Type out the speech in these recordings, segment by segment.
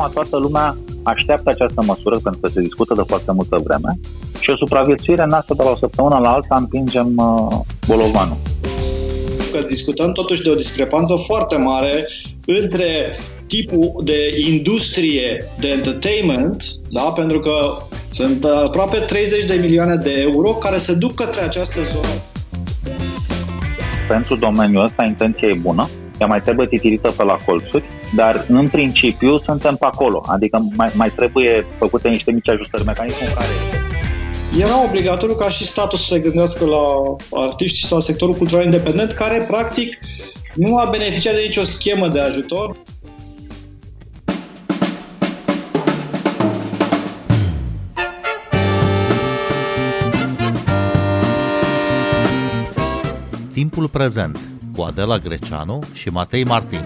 acum toată lumea așteaptă această măsură pentru că se discută de foarte multă vreme și o supraviețuire în asta de la o săptămână la alta împingem uh, bolovanul. Că discutăm totuși de o discrepanță foarte mare între tipul de industrie de entertainment, da? pentru că sunt aproape 30 de milioane de euro care se duc către această zonă. Pentru domeniul ăsta intenția e bună, ea mai trebuie titirită pe la colțuri, dar în principiu suntem pe acolo, adică mai, mai trebuie făcute niște mici ajustări mecanismul care era obligatoriu ca și statul să se gândească la artiști sau sectorul cultural independent, care practic nu a beneficiat de nicio schemă de ajutor. Timpul prezent cu Adela Greceanu și Matei Martin.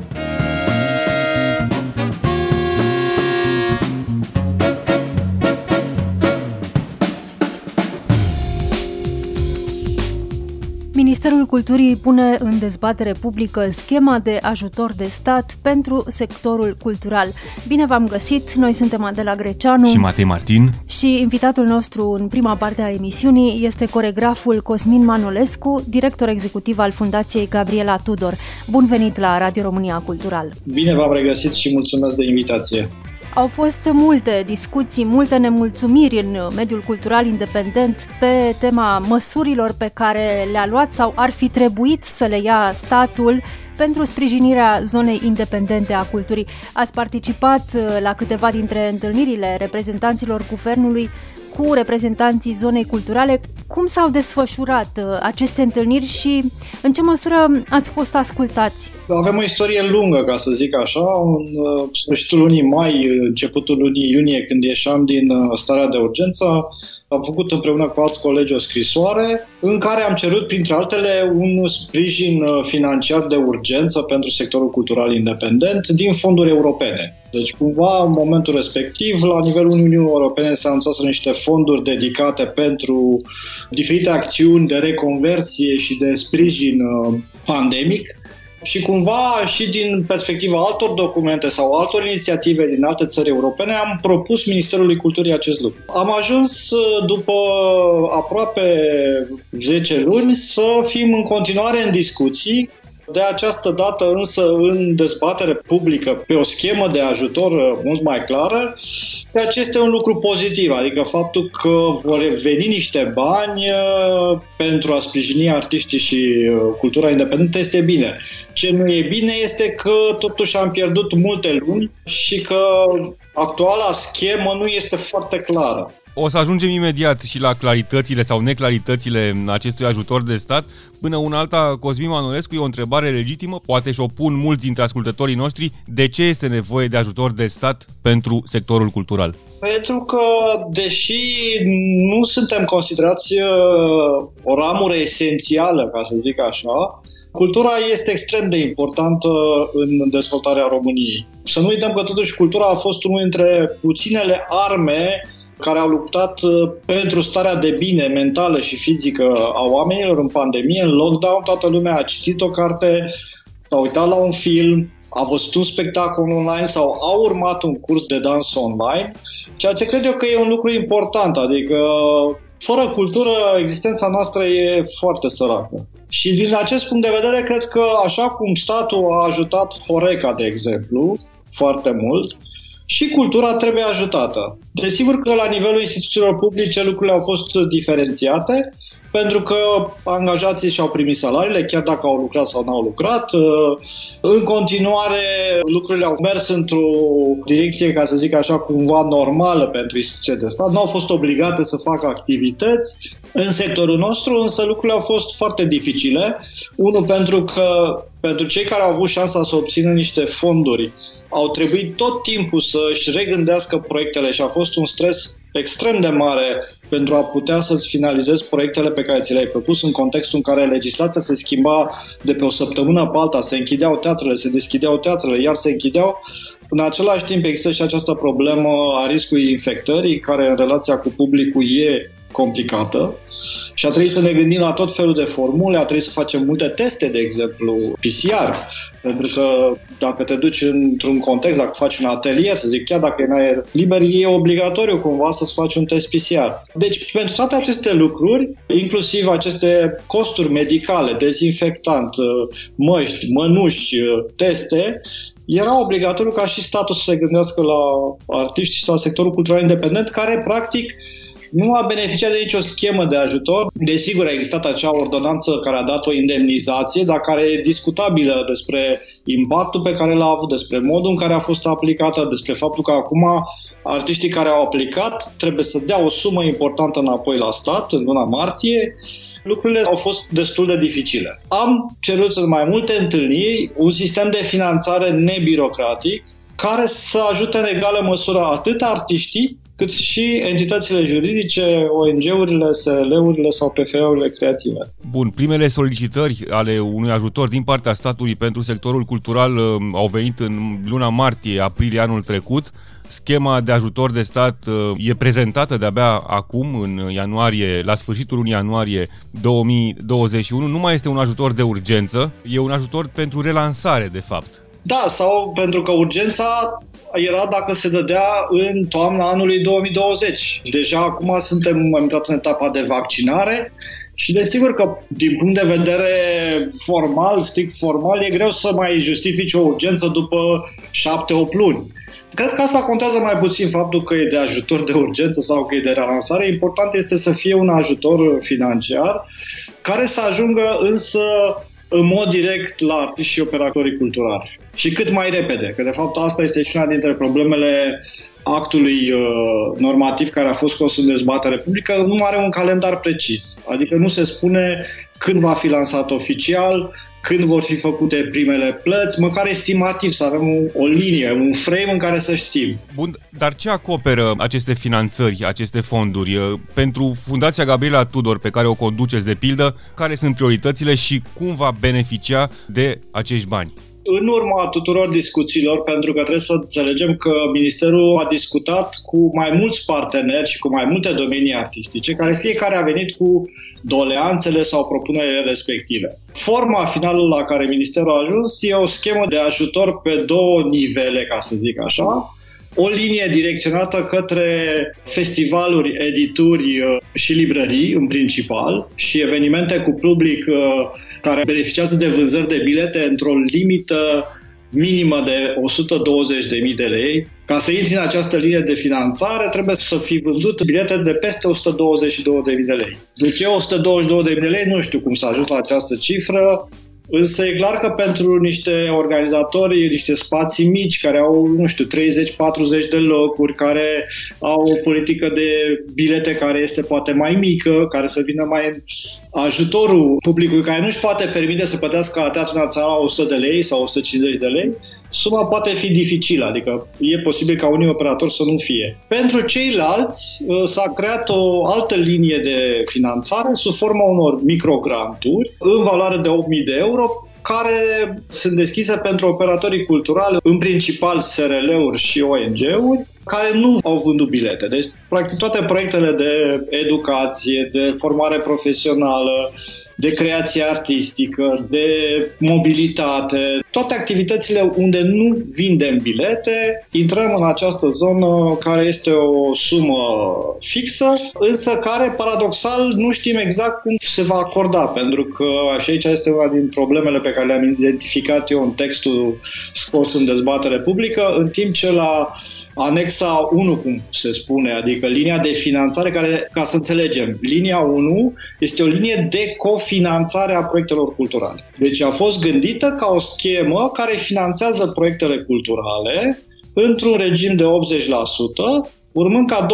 Ministerul Culturii pune în dezbatere publică schema de ajutor de stat pentru sectorul cultural. Bine v-am găsit, noi suntem Adela Greceanu și Matei Martin și invitatul nostru în prima parte a emisiunii este coregraful Cosmin Manolescu, director executiv al Fundației Gabriela Tudor. Bun venit la Radio România Cultural! Bine v-am regăsit și mulțumesc de invitație! Au fost multe discuții, multe nemulțumiri în mediul cultural independent pe tema măsurilor pe care le-a luat sau ar fi trebuit să le ia statul pentru sprijinirea zonei independente a culturii. Ați participat la câteva dintre întâlnirile reprezentanților guvernului cu reprezentanții zonei culturale. Cum s-au desfășurat uh, aceste întâlniri și în ce măsură ați fost ascultați? Avem o istorie lungă, ca să zic așa. În uh, sfârșitul lunii mai, începutul lunii iunie, când ieșeam din uh, starea de urgență, am făcut împreună cu alți colegi o scrisoare în care am cerut, printre altele, un sprijin financiar de urgență pentru sectorul cultural independent din fonduri europene. Deci, cumva, în momentul respectiv, la nivelul Uniunii Europene se anunțaseră niște fonduri dedicate pentru diferite acțiuni de reconversie și de sprijin uh, pandemic și cumva și din perspectiva altor documente sau altor inițiative din alte țări europene am propus Ministerului Culturii acest lucru. Am ajuns uh, după aproape 10 luni să fim în continuare în discuții de această dată însă în dezbatere publică pe o schemă de ajutor uh, mult mai clară, ceea ce este un lucru pozitiv, adică faptul că vor veni niște bani uh, pentru a sprijini artiștii și uh, cultura independentă este bine. Ce nu e bine este că totuși am pierdut multe luni și că actuala schemă nu este foarte clară. O să ajungem imediat și la claritățile sau neclaritățile acestui ajutor de stat. Până una alta, Cosmin Manolescu, e o întrebare legitimă, poate și o pun mulți dintre ascultătorii noștri. De ce este nevoie de ajutor de stat pentru sectorul cultural? Pentru că, deși nu suntem considerați uh, o ramură esențială, ca să zic așa, Cultura este extrem de importantă în dezvoltarea României. Să nu uităm că totuși cultura a fost unul dintre puținele arme care au luptat uh, pentru starea de bine mentală și fizică a oamenilor în pandemie, în lockdown, toată lumea a citit o carte, s-a uitat la un film, a văzut un spectacol online sau a urmat un curs de dans online, ceea ce cred eu că e un lucru important, adică fără cultură existența noastră e foarte săracă. Și din acest punct de vedere, cred că așa cum statul a ajutat Horeca, de exemplu, foarte mult, și cultura trebuie ajutată. Desigur că la nivelul instituțiilor publice lucrurile au fost diferențiate, pentru că angajații și-au primit salariile, chiar dacă au lucrat sau nu au lucrat. În continuare, lucrurile au mers într-o direcție, ca să zic așa, cumva normală pentru instituții de stat. Nu au fost obligate să facă activități. În sectorul nostru, însă, lucrurile au fost foarte dificile. Unul, pentru că pentru cei care au avut șansa să obțină niște fonduri, au trebuit tot timpul să-și regândească proiectele și a fost un stres extrem de mare pentru a putea să-ți finalizezi proiectele pe care ți le-ai propus în contextul în care legislația se schimba de pe o săptămână pe alta, se închideau teatrele, se deschideau teatrele, iar se închideau. În același timp există și această problemă a riscului infectării, care în relația cu publicul e complicată și a trebuit să ne gândim la tot felul de formule, a trebuit să facem multe teste, de exemplu, PCR, pentru că dacă te duci într-un context, dacă faci un atelier, să zic, chiar dacă e în aer liber, e obligatoriu cumva să-ți faci un test PCR. Deci, pentru toate aceste lucruri, inclusiv aceste costuri medicale, dezinfectant, măști, mănuși, teste, era obligatoriu ca și statul să se gândească la artiști sau sectorul cultural independent, care practic nu a beneficiat de nicio schemă de ajutor. Desigur, a existat acea ordonanță care a dat o indemnizație, dar care e discutabilă despre impactul pe care l-a avut, despre modul în care a fost aplicată, despre faptul că acum artiștii care au aplicat trebuie să dea o sumă importantă înapoi la stat în luna martie lucrurile au fost destul de dificile. Am cerut în mai multe întâlniri un sistem de finanțare nebirocratic care să ajute în egală măsură atât artiștii, cât și entitățile juridice, ONG-urile, SL-urile sau PFE-urile creative. Bun, primele solicitări ale unui ajutor din partea statului pentru sectorul cultural uh, au venit în luna martie, aprilie anul trecut. Schema de ajutor de stat uh, e prezentată de-abia acum, în ianuarie, la sfârșitul lunii ianuarie 2021. Nu mai este un ajutor de urgență, e un ajutor pentru relansare, de fapt. Da, sau pentru că urgența era dacă se dădea în toamna anului 2020. Deja acum suntem am intrat în etapa de vaccinare și desigur că din punct de vedere formal, strict formal, e greu să mai justifici o urgență după șapte-opt luni. Cred că asta contează mai puțin faptul că e de ajutor de urgență sau că e de relansare. Important este să fie un ajutor financiar care să ajungă însă în mod direct la artiști și operatorii culturali. Și cât mai repede, că de fapt asta este și una dintre problemele actului uh, normativ care a fost scos în dezbatere publică, nu are un calendar precis. Adică nu se spune când va fi lansat oficial, când vor fi făcute primele plăți, măcar estimativ să avem o, o linie, un frame în care să știm. Bun, dar ce acoperă aceste finanțări, aceste fonduri? Pentru Fundația Gabriela Tudor, pe care o conduceți de pildă, care sunt prioritățile și cum va beneficia de acești bani? În urma tuturor discuțiilor, pentru că trebuie să înțelegem că Ministerul a discutat cu mai mulți parteneri și cu mai multe domenii artistice, care fiecare a venit cu doleanțele sau propunerile respective. Forma finală la care Ministerul a ajuns e o schemă de ajutor pe două nivele, ca să zic așa, o linie direcționată către festivaluri, edituri uh, și librării în principal și evenimente cu public uh, care beneficiază de vânzări de bilete într-o limită minimă de 120.000 de lei. Ca să intri în această linie de finanțare, trebuie să fi vândut bilete de peste 122.000 de lei. Deci 122.000 de lei, nu știu cum s-a ajuns la această cifră, Însă e clar că pentru niște organizatori, niște spații mici care au, nu știu, 30-40 de locuri, care au o politică de bilete care este poate mai mică, care să vină mai în ajutorul publicului care nu-și poate permite să plătească la Teatrul Național 100 de lei sau 150 de lei, suma poate fi dificilă, adică e posibil ca unii operatori să nu fie. Pentru ceilalți ă, s-a creat o altă linie de finanțare sub forma unor microgranturi în valoare de 8.000 de euro care sunt deschise pentru operatorii culturali, în principal SRL-uri și ONG-uri, care nu au vândut bilete. Deci, practic, toate proiectele de educație, de formare profesională, de creație artistică, de mobilitate, toate activitățile unde nu vindem bilete, intrăm în această zonă care este o sumă fixă, însă care, paradoxal, nu știm exact cum se va acorda, pentru că și aici este una din problemele pe care le-am identificat eu în textul scos în dezbatere publică, în timp ce la anexa 1, cum se spune, adică linia de finanțare, care, ca să înțelegem, linia 1 este o linie de cofinanțare a proiectelor culturale. Deci a fost gândită ca o schemă care finanțează proiectele culturale într-un regim de 80%, urmând ca 20%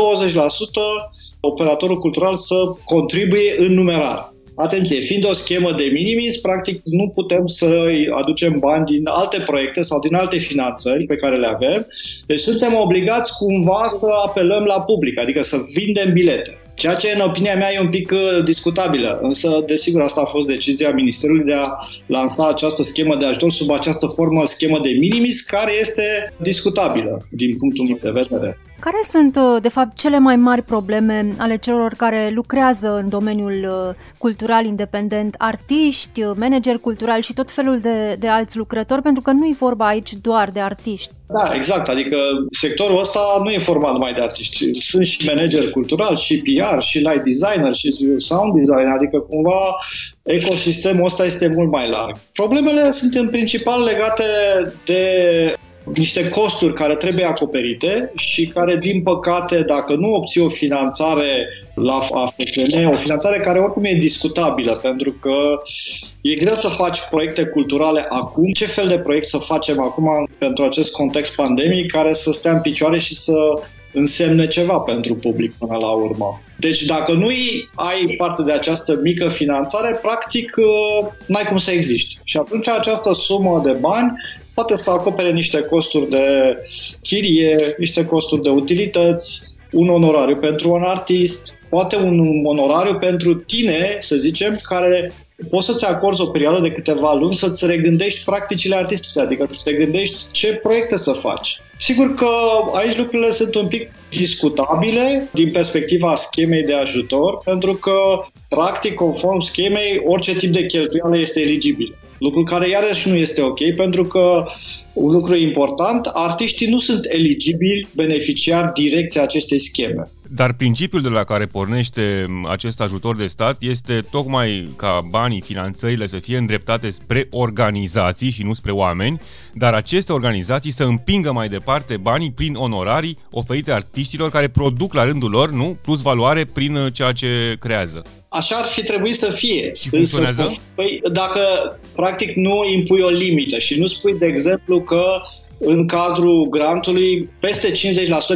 operatorul cultural să contribuie în numerar. Atenție, fiind o schemă de minimis, practic nu putem să aducem bani din alte proiecte sau din alte finanțări pe care le avem. Deci suntem obligați cumva să apelăm la public, adică să vindem bilete. Ceea ce, în opinia mea, e un pic uh, discutabilă, însă, desigur, asta a fost decizia Ministerului de a lansa această schemă de ajutor sub această formă, schemă de minimis, care este discutabilă din punctul meu de vedere. Care sunt, uh, de fapt, cele mai mari probleme ale celor care lucrează în domeniul uh, cultural independent, artiști, uh, manageri culturali și tot felul de, de alți lucrători, pentru că nu e vorba aici doar de artiști. Da, exact. Adică sectorul ăsta nu e format numai de artiști. Sunt și manageri culturali, și PR, și light designer, și sound designer. Adică cumva ecosistemul ăsta este mult mai larg. Problemele sunt în principal legate de niște costuri care trebuie acoperite și care, din păcate, dacă nu obții o finanțare la AFCN, o finanțare care oricum e discutabilă, pentru că e greu să faci proiecte culturale acum. Ce fel de proiect să facem acum pentru acest context pandemic care să stea în picioare și să însemne ceva pentru public până la urmă. Deci dacă nu ai parte de această mică finanțare, practic uh, n-ai cum să existi. Și atunci această sumă de bani poate să acopere niște costuri de chirie, niște costuri de utilități, un onorariu pentru un artist, poate un onorariu pentru tine, să zicem, care poți să-ți acorzi o perioadă de câteva luni să-ți regândești practicile artistice, adică să te gândești ce proiecte să faci. Sigur că aici lucrurile sunt un pic discutabile din perspectiva schemei de ajutor, pentru că, practic, conform schemei, orice tip de cheltuială este eligibil. Lucru care iarăși nu este ok, pentru că un lucru important, artiștii nu sunt eligibili beneficiari direcția acestei scheme. Dar principiul de la care pornește acest ajutor de stat este tocmai ca banii, finanțările să fie îndreptate spre organizații și nu spre oameni, dar aceste organizații să împingă mai departe banii prin onorarii oferite artiștilor care produc la rândul lor, nu, plus valoare prin ceea ce creează. Așa ar fi trebuit să fie. Și funcționează? Însă, păi, dacă practic nu impui o limită și nu spui, de exemplu, că în cadrul grantului, peste 50%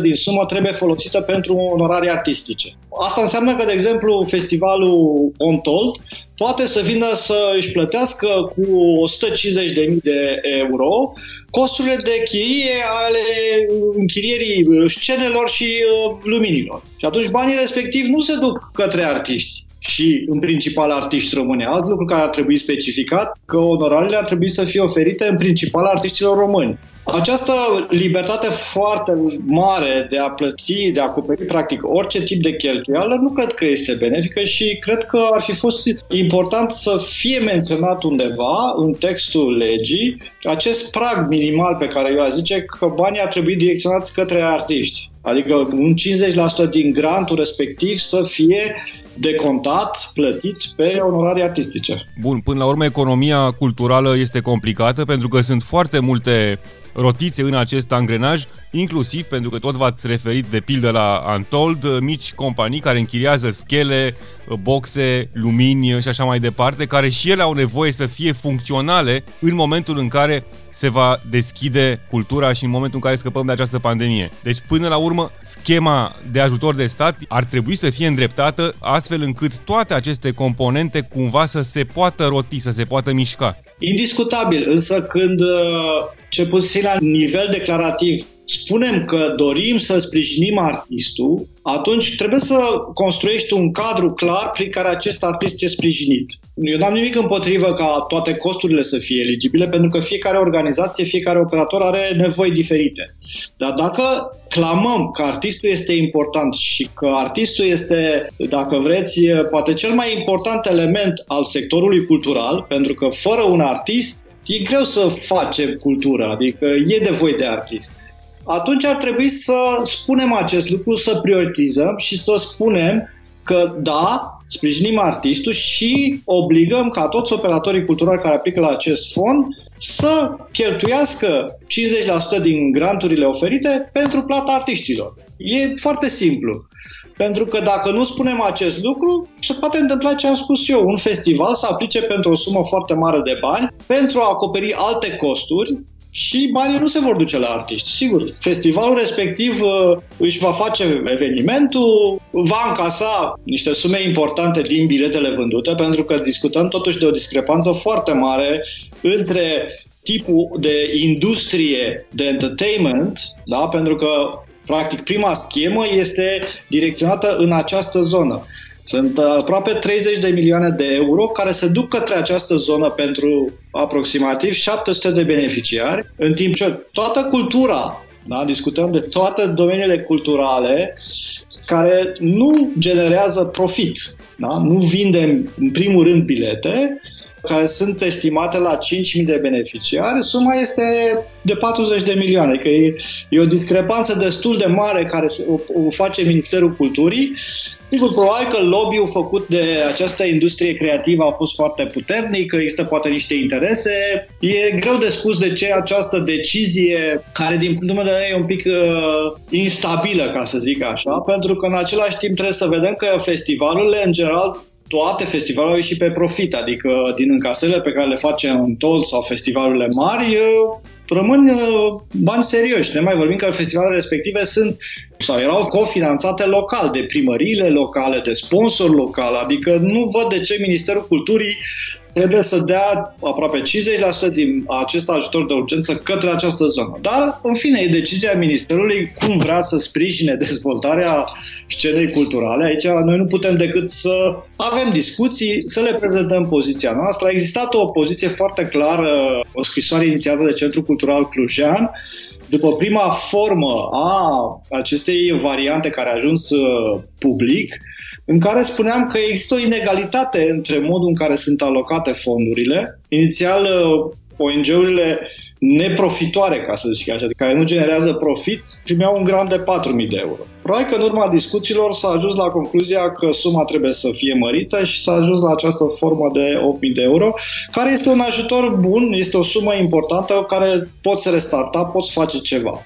din sumă trebuie folosită pentru onorarii artistice. Asta înseamnă că, de exemplu, festivalul Told poate să vină să își plătească cu 150.000 de euro costurile de chirie ale închirierii scenelor și uh, luminilor. Și atunci banii respectivi nu se duc către artiști, și în principal artiști români. Alt lucru care ar trebui specificat, că onorarele ar trebui să fie oferite în principal artiștilor români. Această libertate foarte mare de a plăti, de a acoperi practic orice tip de cheltuială, nu cred că este benefică și cred că ar fi fost important să fie menționat undeva în textul legii acest prag minimal pe care eu aș zice că banii ar trebui direcționați către artiști. Adică un 50% din grantul respectiv să fie decontat, plătit pe onorarii artistice. Bun, până la urmă economia culturală este complicată pentru că sunt foarte multe rotițe în acest angrenaj, inclusiv pentru că tot v-ați referit de pildă la Untold, mici companii care închiriază schele, boxe, lumini și așa mai departe, care și ele au nevoie să fie funcționale în momentul în care se va deschide cultura și în momentul în care scăpăm de această pandemie. Deci, până la urmă, schema de ajutor de stat ar trebui să fie îndreptată astfel încât toate aceste componente cumva să se poată roti, să se poată mișca. Indiscutabil, însă când, uh, ce puțin la nivel declarativ, spunem că dorim să sprijinim artistul, atunci trebuie să construiești un cadru clar prin care acest artist e sprijinit. Eu n-am nimic împotrivă ca toate costurile să fie eligibile, pentru că fiecare organizație, fiecare operator are nevoi diferite. Dar dacă clamăm că artistul este important și că artistul este, dacă vreți, poate cel mai important element al sectorului cultural, pentru că fără un artist e greu să facem cultură, adică e nevoie de artist atunci ar trebui să spunem acest lucru, să prioritizăm și să spunem că da, sprijinim artistul și obligăm ca toți operatorii culturali care aplică la acest fond să cheltuiască 50% din granturile oferite pentru plata artiștilor. E foarte simplu. Pentru că dacă nu spunem acest lucru, se poate întâmpla ce am spus eu. Un festival să aplice pentru o sumă foarte mare de bani pentru a acoperi alte costuri și banii nu se vor duce la artiști. Sigur, festivalul respectiv uh, își va face evenimentul, va încasa niște sume importante din biletele vândute, pentru că discutăm totuși de o discrepanță foarte mare între tipul de industrie de entertainment, da? pentru că practic prima schemă este direcționată în această zonă. Sunt aproape 30 de milioane de euro care se duc către această zonă pentru aproximativ 700 de beneficiari, în timp ce toată cultura Da? Discutăm de toate domeniile culturale care nu generează profit. Da? Nu vindem, în primul rând, bilete, care sunt estimate la 5.000 de beneficiari, suma este de 40 de milioane, că e, e o discrepanță destul de mare care o, o face Ministerul Culturii. Sigur, probabil că lobby-ul făcut de această industrie creativă a fost foarte puternic, că există poate niște interese. E greu de spus de ce această decizie, care din punctul meu de vedere e un pic uh, instabilă, ca să zic așa, pentru că în același timp trebuie să vedem că festivalurile, în general, toate festivalurile și pe profit, adică din încasările pe care le facem în TOL sau festivalurile mari, rămân bani serioși. Ne mai vorbim că festivalele respective sunt sau erau cofinanțate local, de primăriile locale, de sponsor local, adică nu văd de ce Ministerul Culturii trebuie să dea aproape 50% din acest ajutor de urgență către această zonă. Dar, în fine, e decizia Ministerului cum vrea să sprijine dezvoltarea scenei culturale. Aici noi nu putem decât să avem discuții, să le prezentăm poziția noastră. A existat o poziție foarte clară, o scrisoare inițiată de Centrul Cultural Clujean, după prima formă a acestei variante care a ajuns uh, public, în care spuneam că există o inegalitate între modul în care sunt alocate fondurile. Inițial, uh, ONG-urile neprofitoare, ca să zic așa, care nu generează profit, primeau un grant de 4.000 de euro. Probabil că în urma discuțiilor s-a ajuns la concluzia că suma trebuie să fie mărită și s-a ajuns la această formă de 8.000 de euro, care este un ajutor bun, este o sumă importantă care poți restarta, poți face ceva.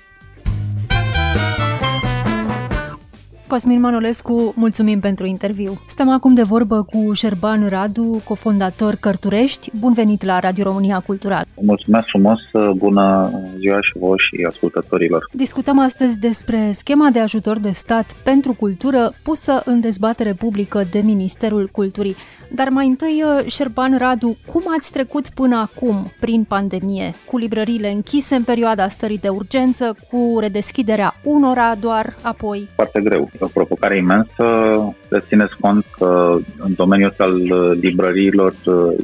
Cosmin Manolescu, mulțumim pentru interviu. Stăm acum de vorbă cu Șerban Radu, cofondator Cărturești. Bun venit la Radio România Cultural. Mulțumesc frumos, bună ziua și vouă și ascultătorilor. Discutăm astăzi despre schema de ajutor de stat pentru cultură pusă în dezbatere publică de Ministerul Culturii. Dar mai întâi, Șerban Radu, cum ați trecut până acum prin pandemie? Cu librăriile închise în perioada stării de urgență, cu redeschiderea unora doar apoi? Foarte greu o provocare imensă. Să țineți cont că în domeniul ăsta al librăriilor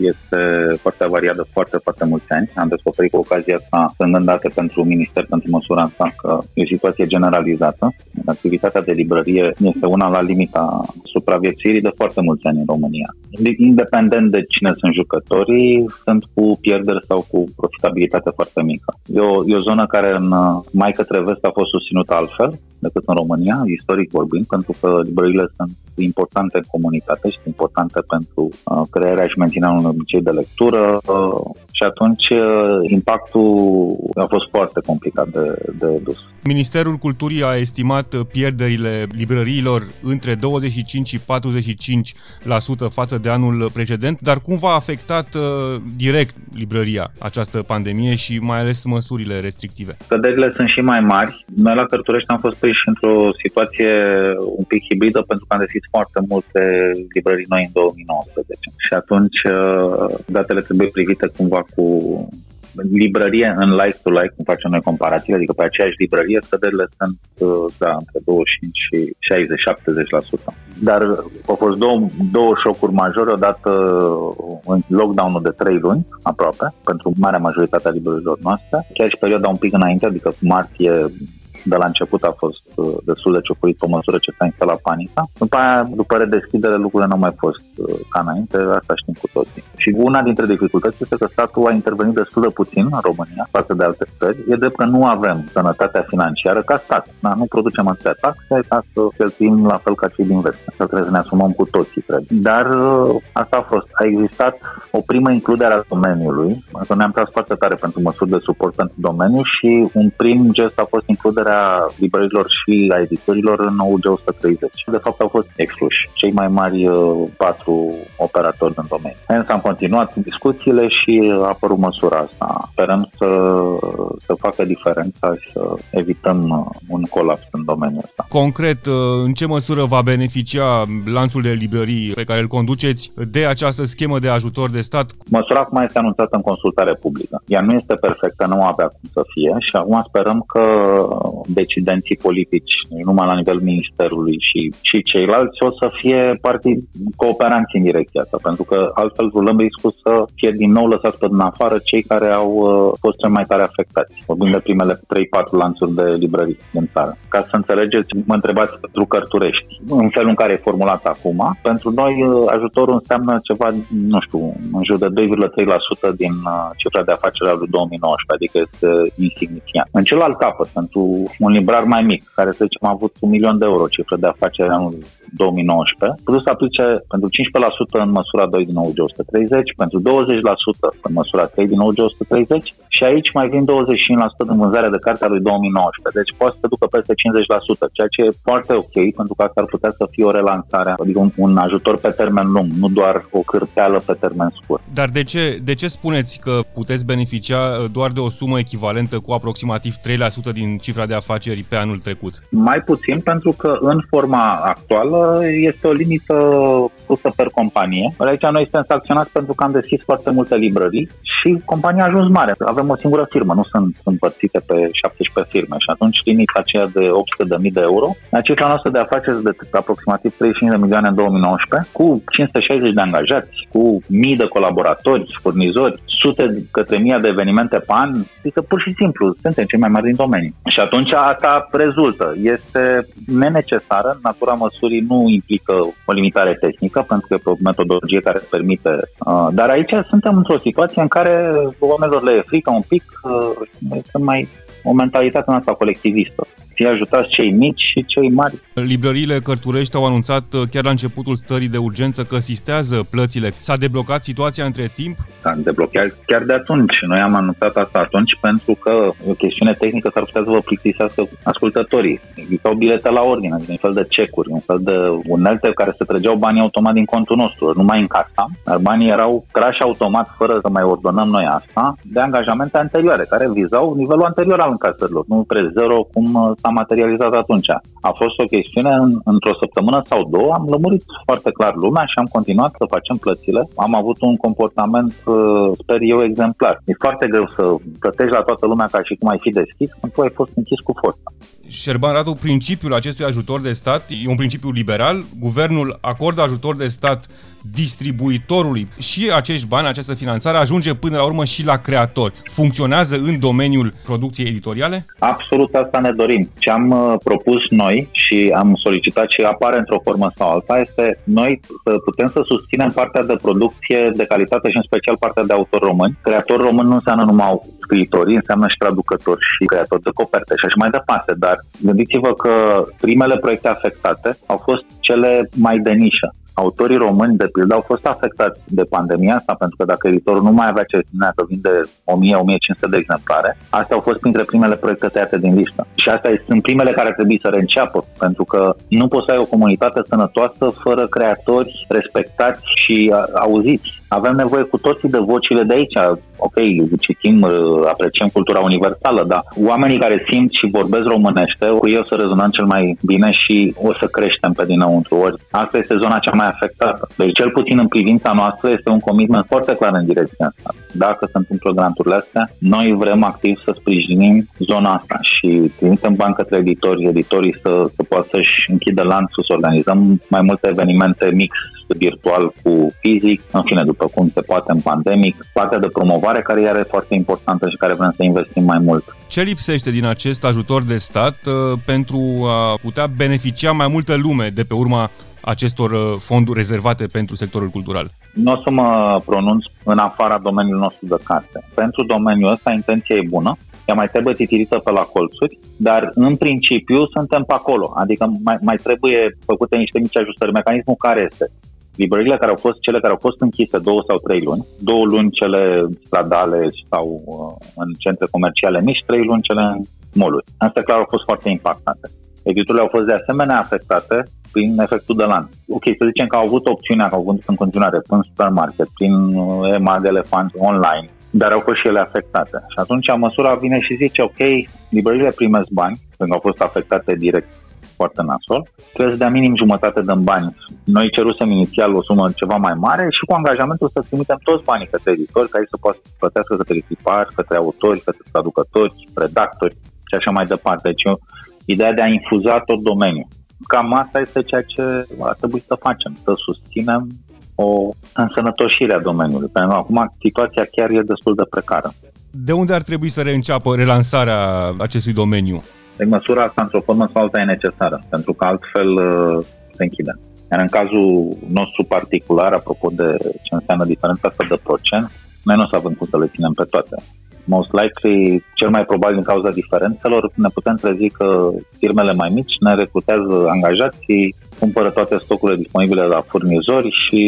este foarte variat de foarte, foarte mulți ani. Am descoperit cu ocazia asta, strângând date pentru Minister pentru măsura asta, că e o situație generalizată. Activitatea de librărie este una la limita supraviețuirii de foarte mulți ani în România. Independent de cine sunt jucătorii, sunt cu pierderi sau cu profitabilitate foarte mică. E o, e o zonă care în mai către vest a fost susținută altfel decât în România, istoric vorbind, pentru că librările sunt importante în comunitate și importante pentru uh, crearea și menținerea unui obicei de lectură uh, și atunci uh, impactul a fost foarte complicat de, de dus. Ministerul Culturii a estimat pierderile librăriilor între 25 și 45% față de anul precedent, dar cum v-a afectat direct librăria această pandemie și mai ales măsurile restrictive? Căderile sunt și mai mari. Noi la Cărturești am fost prinși într-o situație un pic hibridă pentru că am deschis foarte multe librării noi în 2019 și atunci uh, datele trebuie privite cumva cu librărie în like-to-like, cum facem noi comparații, adică pe aceeași librărie, scăderile sunt uh, da, între 25 și 60-70%. Dar au fost două, două șocuri majore, odată în lockdown-ul de 3 luni, aproape, pentru marea majoritate a librărilor noastre, chiar și perioada un pic înainte, adică martie de la început a fost uh, destul de ciupuit pe măsură ce s-a instalat panica. După aia, după redeschidere, lucrurile nu au mai fost uh, ca înainte, asta știm cu toții. Și una dintre dificultăți este că statul a intervenit destul de puțin în România față de alte țări. E drept că nu avem sănătatea financiară ca stat. Da? Nu producem atâtea taxe ca să cheltuim la fel ca cei din vest. Asta trebuie să ne asumăm cu toții, cred. Dar uh, asta a fost. A existat o primă includere a domeniului. Că ne-am tras foarte tare pentru măsuri de suport pentru domeniu și un prim gest a fost includerea a librărilor și a editorilor în OUG 130. De fapt au fost excluși cei mai mari uh, patru operatori din domeniu. Însă am continuat discuțiile și a apărut măsura asta. Sperăm să, să facă diferența și să evităm uh, un colaps în domeniul ăsta. Concret, uh, în ce măsură va beneficia lanțul de librării pe care îl conduceți de această schemă de ajutor de stat? Măsura acum este anunțată în consultare publică. Ea nu este perfectă, nu avea cum să fie și acum sperăm că decidenții politici, nu numai la nivel ministerului și, și ceilalți, o să fie partii cooperanți în direcția asta, pentru că altfel rulăm riscul să fie din nou lăsați pe din afară cei care au uh, fost cei mai tare afectați. Vorbim de primele 3-4 lanțuri de librării din țară. Ca să înțelegeți, mă întrebați pentru cărturești. În felul în care e formulat acum, pentru noi uh, ajutorul înseamnă ceva, nu știu, în jur de 2,3% din uh, cifra de afaceri al lui 2019, adică este insignifiant. În celălalt capăt, pentru un librar mai mic, care să zicem a avut un milion de euro cifră de afaceri anul 2019, plus să aplice pentru 15% în măsura 2 din OUG 130, pentru 20% în măsura 3 din OUG 130 și aici mai vin 25% din vânzarea de carte a lui 2019. Deci poate să ducă peste 50%, ceea ce e foarte ok, pentru că asta ar putea să fie o relansare, adică un, un ajutor pe termen lung, nu doar o cârteală pe termen scurt. Dar de ce, de ce spuneți că puteți beneficia uh, doar de o sumă echivalentă cu aproximativ 3% din cifra de afaceri pe anul trecut? Mai puțin pentru că în forma actuală este o limită pusă per companie. Aici noi suntem sancționați pentru că am deschis foarte multe librării și compania a ajuns mare. Avem o singură firmă, nu sunt împărțite pe 17 firme și atunci limita aceea de 800.000 de euro. La cifra noastră de afaceri de aproximativ 35 de milioane în 2019, cu 560 de angajați, cu mii de colaboratori, furnizori, sute către mii de evenimente pe an, adică pur și simplu suntem cei mai mari din domeniu. Și atunci asta rezultă. Este nenecesară, natura măsurii nu implică o limitare tehnică, pentru că e o metodologie care permite. Uh, dar aici suntem într-o situație în care oamenilor le e frică un pic, uh, este mai o mentalitate în asta colectivistă fie ajutați cei mici și cei mari. Librăriile Cărturești au anunțat uh, chiar la începutul stării de urgență că asistează plățile. S-a deblocat situația între timp? S-a deblocat chiar de atunci. Noi am anunțat asta atunci pentru că o chestiune tehnică s-ar putea să vă plictisească ascultătorii. Existau bilete la ordine, un fel de cecuri, un fel de unelte care se trăgeau banii automat din contul nostru, nu mai în casa, dar banii erau trași automat fără să mai ordonăm noi asta, de angajamente anterioare, care vizau nivelul anterior al încasărilor, nu pre zero cum uh, s-a materializat atunci. A fost o chestiune în, într-o săptămână sau două, am lămurit foarte clar lumea și am continuat să facem plățile. Am avut un comportament, uh, sper eu, exemplar. E foarte greu să plătești la toată lumea ca și cum ai fi deschis când tu ai fost închis cu forța. Șerban Radu, principiul acestui ajutor de stat e un principiu liberal. Guvernul acordă ajutor de stat distribuitorului și acești bani, această finanțare ajunge până la urmă și la creatori. Funcționează în domeniul producției editoriale? Absolut asta ne dorim. Ce am uh, propus noi și am solicitat și apare într-o formă sau alta este noi să putem să susținem partea de producție de calitate și în special partea de autor român. Creator român nu înseamnă numai scriitorii, înseamnă și traducători și creatori de coperte și așa mai departe, dar gândiți-vă că primele proiecte afectate au fost cele mai de nișă autorii români, de pildă, au fost afectați de pandemia asta, pentru că dacă editorul nu mai avea certitudinea că vinde 1000-1500 de exemplare, astea au fost printre primele proiecte tăiate din listă. Și astea sunt primele care trebuie să reînceapă, pentru că nu poți să ai o comunitate sănătoasă fără creatori respectați și auziți. Avem nevoie cu toții de vocile de aici. Ok, citim, uh, apreciem cultura universală, dar oamenii care simt și vorbesc românește, cu ei o să rezonăm cel mai bine și o să creștem pe dinăuntru. Ori asta este zona cea mai afectată. Deci, cel puțin în privința noastră, este un commitment foarte clar în direcția asta. Dacă se întâmplă granturile astea, noi vrem activ să sprijinim zona asta și trimitem bani către editori, editorii să, să poată să-și închidă lanțul, să organizăm mai multe evenimente mix virtual cu fizic, în fine, după cum se poate în pandemic, partea de promovare care iar e foarte importantă și care vrem să investim mai mult. Ce lipsește din acest ajutor de stat uh, pentru a putea beneficia mai multă lume de pe urma acestor uh, fonduri rezervate pentru sectorul cultural? Nu o să mă pronunț în afara domeniului nostru de carte. Pentru domeniul ăsta intenția e bună, ea mai trebuie titirită pe la colțuri, dar în principiu suntem pe acolo, adică mai, mai trebuie făcute niște mici ajustări. Mecanismul care este? Librările care au fost cele care au fost închise două sau trei luni, două luni cele stradale sau uh, în centre comerciale mici, trei luni cele în moluri. Asta clar au fost foarte impactate. Editurile au fost de asemenea afectate prin efectul de lan. Ok, să zicem că au avut opțiunea, că au avut în continuare prin supermarket, prin uh, EMA de elefanți online, dar au fost și ele afectate. Și atunci măsura vine și zice, ok, librările primesc bani, pentru că au fost afectate direct foarte nasol, trebuie să dea minim jumătate din bani. Noi cerusem inițial o sumă ceva mai mare și cu angajamentul să trimitem toți banii către editori, ca ei să poată să plătească către echipari, către autori, către traducători, redactori și așa mai departe. Deci ideea de a infuza tot domeniul. Cam asta este ceea ce ar trebui să facem, să susținem o însănătoșire a domeniului. Pentru că acum situația chiar e destul de precară. De unde ar trebui să reînceapă relansarea acestui domeniu? De măsura asta, într-o formă sau alta, e necesară, pentru că altfel uh, se închide. Iar în cazul nostru particular, apropo de ce înseamnă diferența asta de procent, noi nu o să avem cum să le ținem pe toate most likely, cel mai probabil din cauza diferențelor, ne putem trezi că firmele mai mici ne recrutează angajații, cumpără toate stocurile disponibile la furnizori și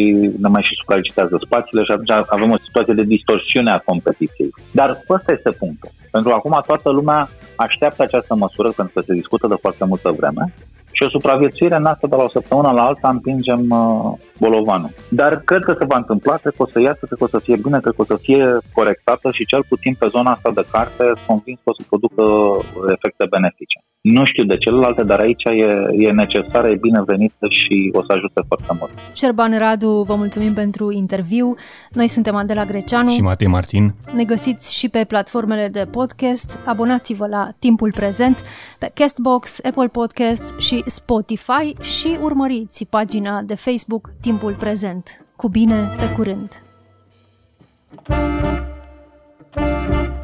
ne mai și supralicitează spațiile și atunci avem o situație de distorsiune a competiției. Dar ăsta este punctul. Pentru că acum toată lumea așteaptă această măsură pentru că se discută de foarte multă vreme și o supraviețuire în asta de la o săptămână la alta împingem uh, bolovanul. Dar cred că se va întâmpla, cred că o să iasă, cred că o să fie bine, cred că o să fie corectată și cel puțin pe zona asta de carte convins că o să producă efecte benefice. Nu știu de celelalte, dar aici e, e necesară, e binevenită și o să ajute foarte mult. Șerban Radu, vă mulțumim pentru interviu. Noi suntem Andela Greceanu și Matei Martin. Ne găsiți și pe platformele de podcast. Abonați-vă la Timpul Prezent pe Castbox, Apple Podcasts și Spotify și urmăriți pagina de Facebook Timpul Prezent. Cu bine, pe curând! thank you